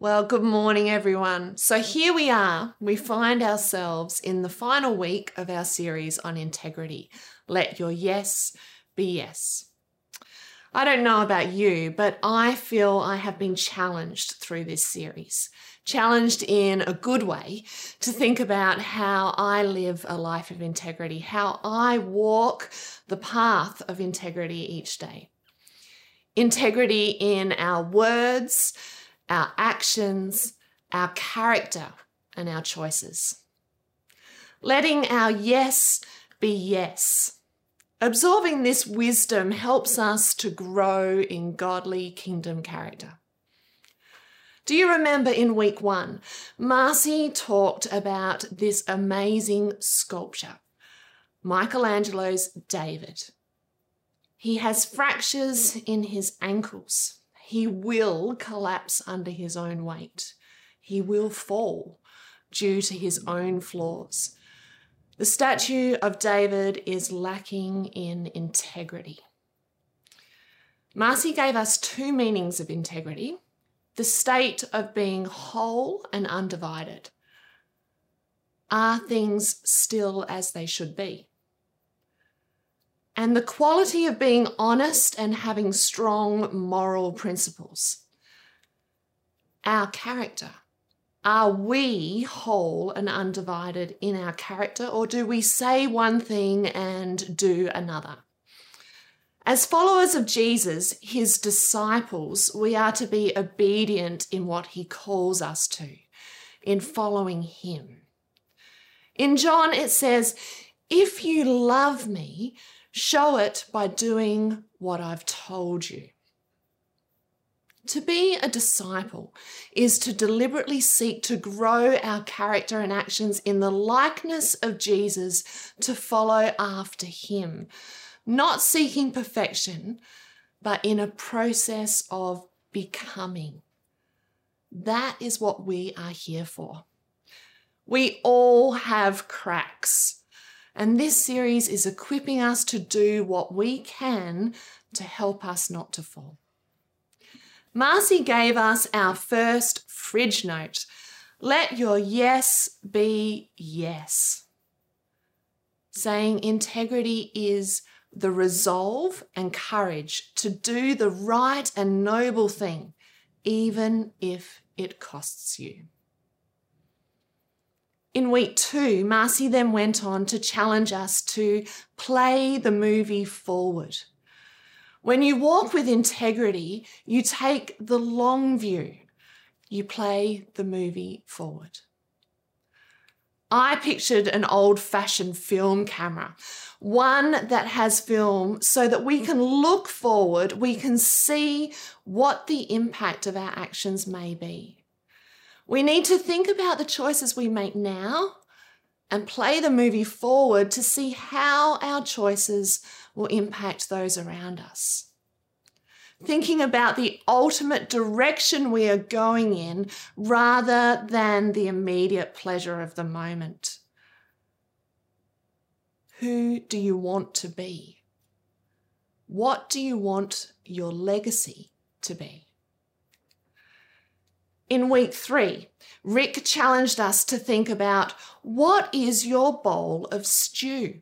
Well, good morning, everyone. So here we are. We find ourselves in the final week of our series on integrity. Let your yes be yes. I don't know about you, but I feel I have been challenged through this series. Challenged in a good way to think about how I live a life of integrity, how I walk the path of integrity each day. Integrity in our words, our actions, our character, and our choices. Letting our yes be yes. Absorbing this wisdom helps us to grow in godly kingdom character. Do you remember in week one, Marcy talked about this amazing sculpture, Michelangelo's David? He has fractures in his ankles. He will collapse under his own weight. He will fall due to his own flaws. The statue of David is lacking in integrity. Marcy gave us two meanings of integrity the state of being whole and undivided. Are things still as they should be? And the quality of being honest and having strong moral principles. Our character. Are we whole and undivided in our character, or do we say one thing and do another? As followers of Jesus, his disciples, we are to be obedient in what he calls us to, in following him. In John, it says, If you love me, Show it by doing what I've told you. To be a disciple is to deliberately seek to grow our character and actions in the likeness of Jesus to follow after him, not seeking perfection, but in a process of becoming. That is what we are here for. We all have cracks. And this series is equipping us to do what we can to help us not to fall. Marcy gave us our first fridge note. Let your yes be yes. Saying integrity is the resolve and courage to do the right and noble thing, even if it costs you. In week two, Marcy then went on to challenge us to play the movie forward. When you walk with integrity, you take the long view, you play the movie forward. I pictured an old fashioned film camera, one that has film so that we can look forward, we can see what the impact of our actions may be. We need to think about the choices we make now and play the movie forward to see how our choices will impact those around us. Thinking about the ultimate direction we are going in rather than the immediate pleasure of the moment. Who do you want to be? What do you want your legacy to be? In week three, Rick challenged us to think about what is your bowl of stew?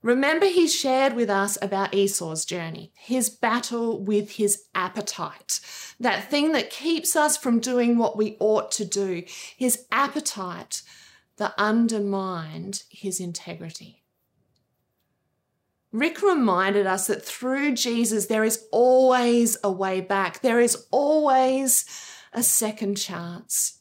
Remember, he shared with us about Esau's journey, his battle with his appetite, that thing that keeps us from doing what we ought to do, his appetite that undermined his integrity. Rick reminded us that through Jesus, there is always a way back. There is always a second chance.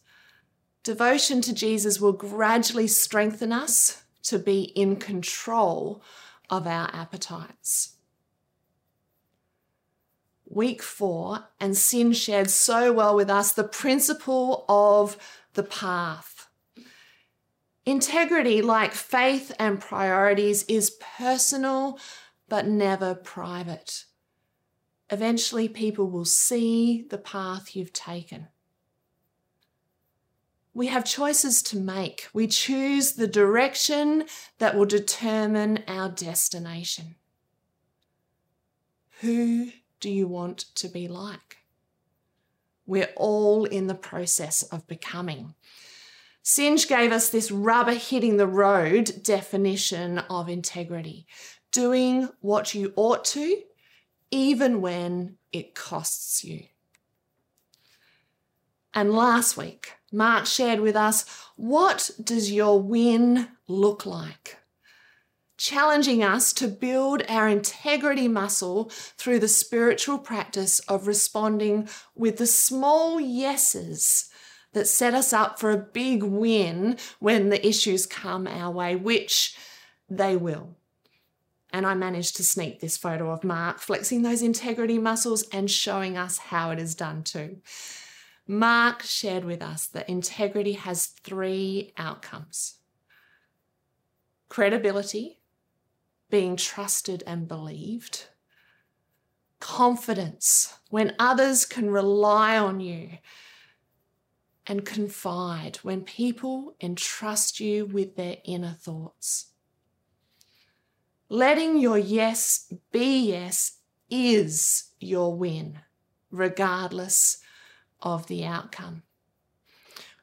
Devotion to Jesus will gradually strengthen us to be in control of our appetites. Week four, and Sin shared so well with us the principle of the path. Integrity, like faith and priorities, is personal but never private. Eventually, people will see the path you've taken. We have choices to make. We choose the direction that will determine our destination. Who do you want to be like? We're all in the process of becoming. Singe gave us this rubber hitting the road definition of integrity doing what you ought to, even when it costs you. And last week, Mark shared with us what does your win look like? Challenging us to build our integrity muscle through the spiritual practice of responding with the small yeses that set us up for a big win when the issues come our way, which they will. And I managed to sneak this photo of Mark flexing those integrity muscles and showing us how it is done too. Mark shared with us that integrity has three outcomes credibility, being trusted and believed, confidence, when others can rely on you and confide when people entrust you with their inner thoughts. Letting your yes be yes is your win, regardless of the outcome.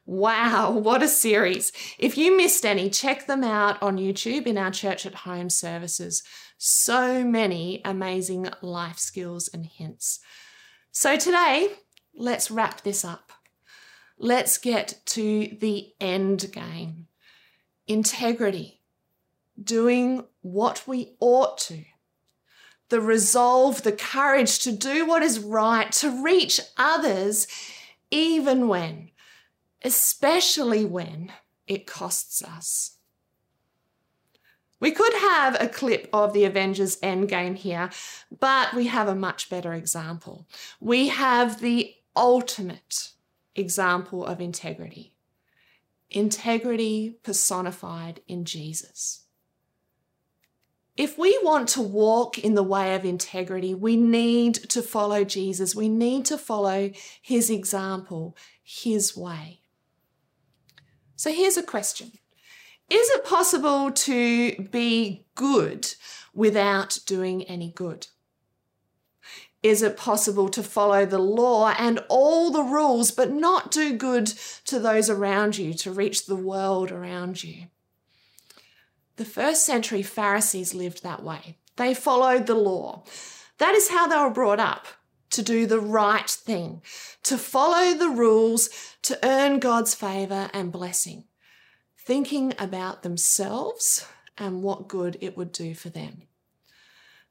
Wow, what a series. If you missed any, check them out on YouTube in our Church at Home services. So many amazing life skills and hints. So today, let's wrap this up. Let's get to the end game integrity, doing what we ought to, the resolve, the courage to do what is right, to reach others, even when, especially when it costs us. We could have a clip of the Avengers Endgame here, but we have a much better example. We have the ultimate example of integrity. Integrity personified in Jesus. If we want to walk in the way of integrity, we need to follow Jesus. We need to follow his example, his way. So here's a question Is it possible to be good without doing any good? Is it possible to follow the law and all the rules, but not do good to those around you, to reach the world around you? The first century Pharisees lived that way. They followed the law. That is how they were brought up to do the right thing, to follow the rules, to earn God's favor and blessing, thinking about themselves and what good it would do for them.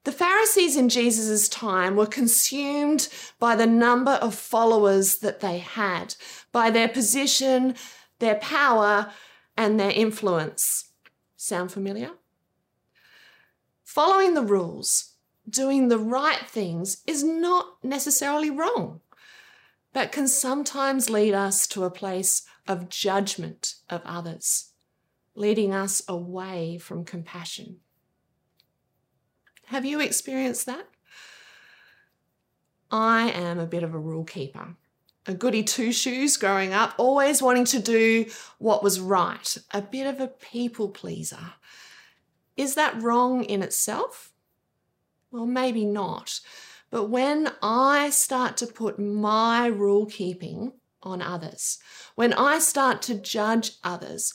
The Pharisees in Jesus' time were consumed by the number of followers that they had, by their position, their power, and their influence. Sound familiar? Following the rules, doing the right things is not necessarily wrong, but can sometimes lead us to a place of judgment of others, leading us away from compassion. Have you experienced that? I am a bit of a rule keeper. A goody two shoes growing up, always wanting to do what was right, a bit of a people pleaser. Is that wrong in itself? Well, maybe not. But when I start to put my rule keeping on others, when I start to judge others,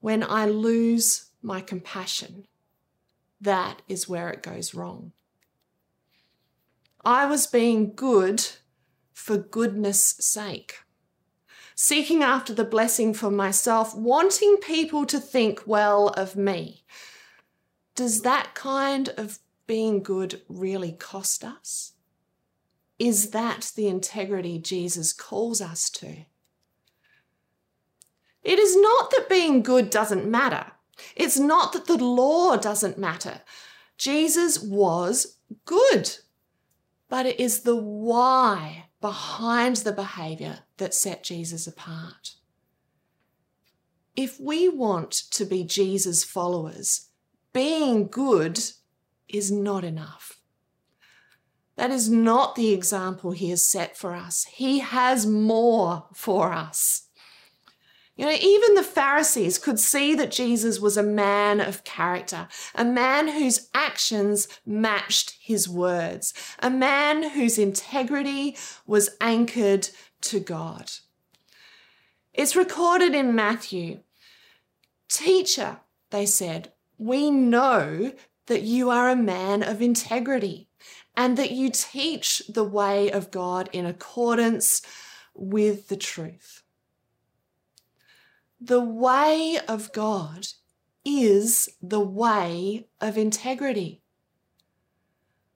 when I lose my compassion, that is where it goes wrong. I was being good for goodness sake, seeking after the blessing for myself, wanting people to think well of me. Does that kind of being good really cost us? Is that the integrity Jesus calls us to? It is not that being good doesn't matter. It's not that the law doesn't matter. Jesus was good, but it is the why behind the behavior that set Jesus apart. If we want to be Jesus' followers, being good is not enough. That is not the example he has set for us. He has more for us. You know, even the Pharisees could see that Jesus was a man of character, a man whose actions matched his words, a man whose integrity was anchored to God. It's recorded in Matthew. Teacher, they said, we know that you are a man of integrity and that you teach the way of God in accordance with the truth. The way of God is the way of integrity.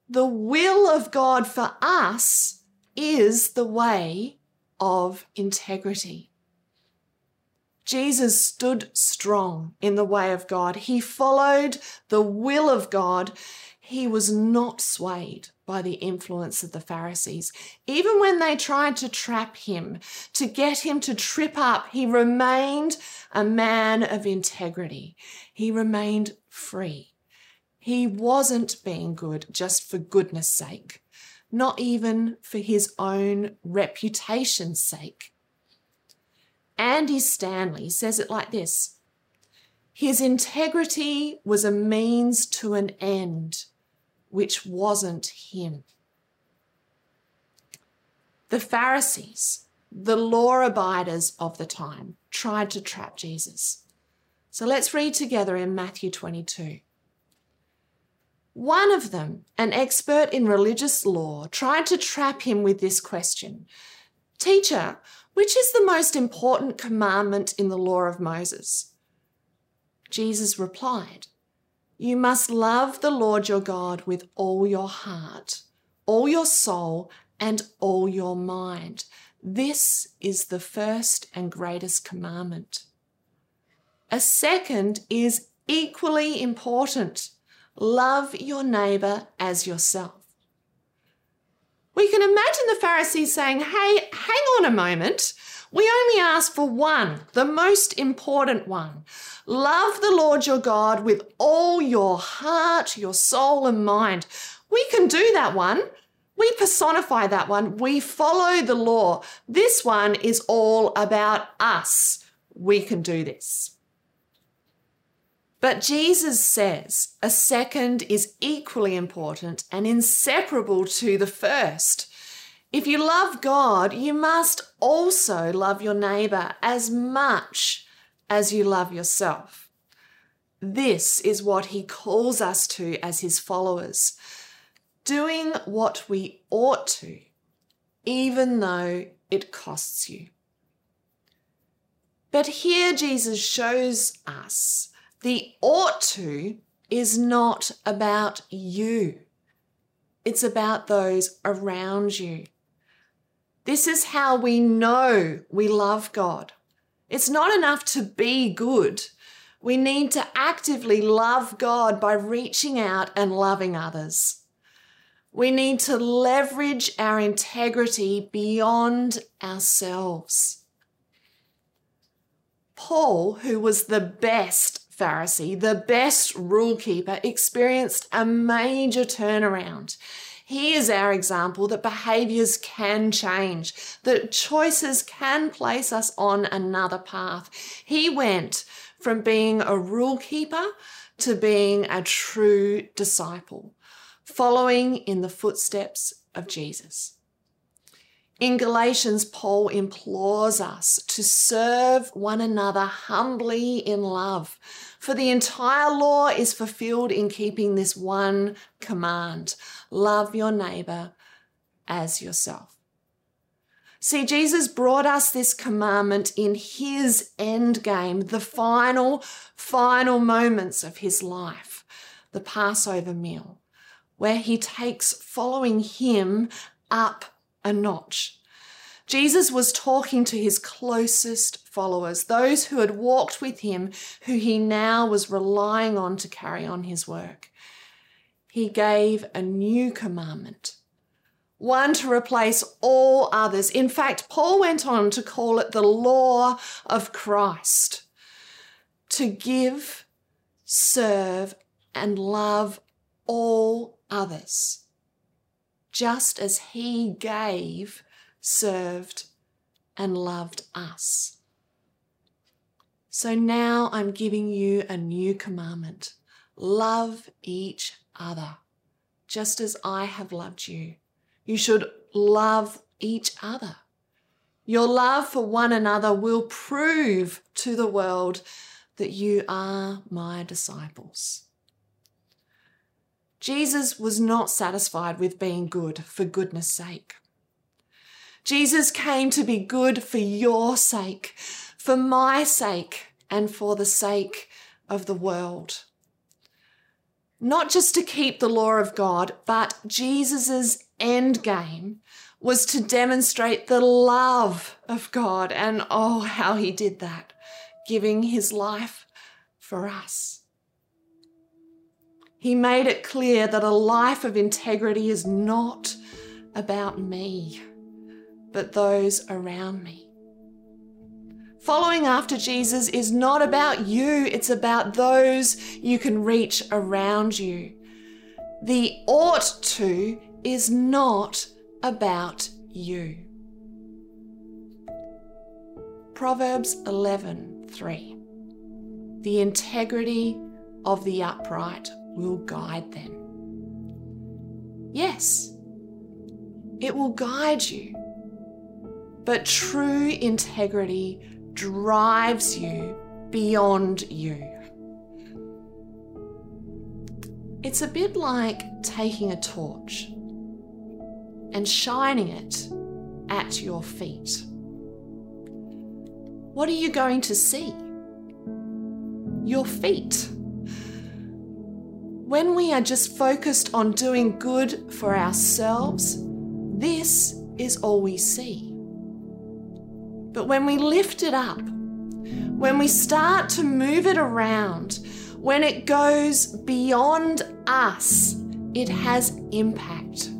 The will of God for us is the way of integrity. Jesus stood strong in the way of God. He followed the will of God. He was not swayed by the influence of the Pharisees. Even when they tried to trap him, to get him to trip up, he remained a man of integrity. He remained free. He wasn't being good just for goodness sake, not even for his own reputation's sake. Andy Stanley says it like this His integrity was a means to an end, which wasn't him. The Pharisees, the law abiders of the time, tried to trap Jesus. So let's read together in Matthew 22. One of them, an expert in religious law, tried to trap him with this question Teacher, which is the most important commandment in the law of Moses? Jesus replied, You must love the Lord your God with all your heart, all your soul, and all your mind. This is the first and greatest commandment. A second is equally important love your neighbor as yourself. We can imagine the Pharisees saying, Hey, hang on a moment. We only ask for one, the most important one. Love the Lord your God with all your heart, your soul, and mind. We can do that one. We personify that one. We follow the law. This one is all about us. We can do this. But Jesus says a second is equally important and inseparable to the first. If you love God, you must also love your neighbor as much as you love yourself. This is what he calls us to as his followers doing what we ought to, even though it costs you. But here Jesus shows us the ought to is not about you, it's about those around you. This is how we know we love God. It's not enough to be good. We need to actively love God by reaching out and loving others. We need to leverage our integrity beyond ourselves. Paul, who was the best Pharisee, the best rule keeper, experienced a major turnaround. He is our example that behaviors can change, that choices can place us on another path. He went from being a rule keeper to being a true disciple, following in the footsteps of Jesus. In Galatians, Paul implores us to serve one another humbly in love, for the entire law is fulfilled in keeping this one command love your neighbor as yourself. See, Jesus brought us this commandment in his end game, the final, final moments of his life, the Passover meal, where he takes following him up a notch. Jesus was talking to his closest followers, those who had walked with him, who he now was relying on to carry on his work. He gave a new commandment, one to replace all others. In fact, Paul went on to call it the law of Christ to give, serve, and love all others just as he gave, served, and loved us. So now I'm giving you a new commandment love each other, just as I have loved you. You should love each other. Your love for one another will prove to the world that you are my disciples. Jesus was not satisfied with being good for goodness sake. Jesus came to be good for your sake, for my sake, and for the sake of the world. Not just to keep the law of God, but Jesus' end game was to demonstrate the love of God. And oh, how he did that, giving his life for us. He made it clear that a life of integrity is not about me, but those around me. Following after Jesus is not about you, it's about those you can reach around you. The ought to is not about you. Proverbs 11:3 The integrity of the upright will guide them. Yes, it will guide you. But true integrity drives you beyond you. It's a bit like taking a torch and shining it at your feet. What are you going to see? Your feet. When we are just focused on doing good for ourselves, this is all we see. But when we lift it up, when we start to move it around, when it goes beyond us, it has impact.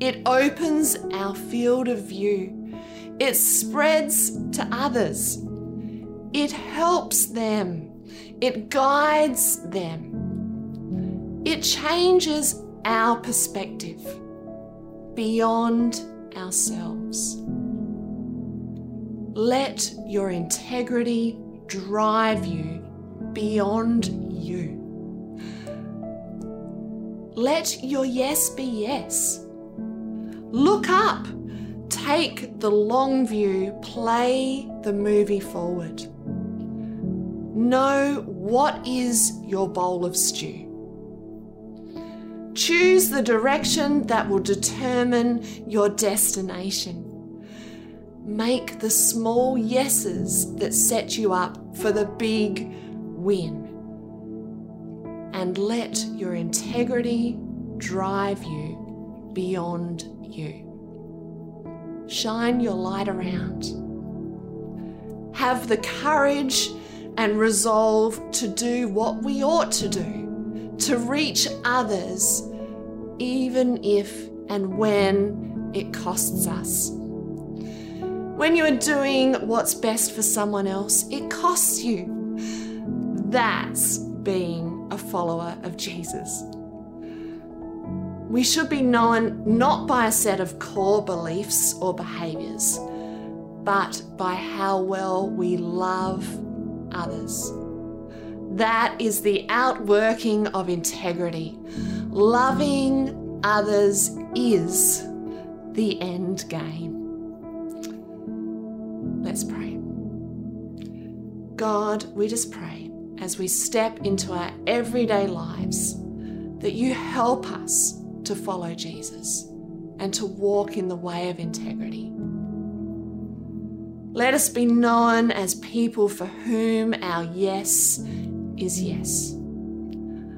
It opens our field of view. It spreads to others. It helps them. It guides them. It changes our perspective beyond ourselves. Let your integrity drive you beyond you. Let your yes be yes. Look up. Take the long view. Play the movie forward. Know what is your bowl of stew. Choose the direction that will determine your destination. Make the small yeses that set you up for the big win. And let your integrity drive you beyond you. Shine your light around. Have the courage and resolve to do what we ought to do, to reach others even if and when it costs us. When you are doing what's best for someone else, it costs you. That's being a follower of Jesus. We should be known not by a set of core beliefs or behaviors, but by how well we love others. That is the outworking of integrity. Loving others is the end game. Let's pray. God, we just pray as we step into our everyday lives that you help us to follow Jesus and to walk in the way of integrity. Let us be known as people for whom our yes is yes.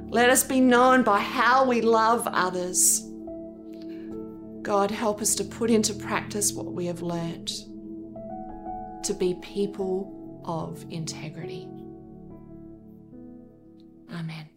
Let us be known by how we love others. God, help us to put into practice what we have learned to be people of integrity. Amen.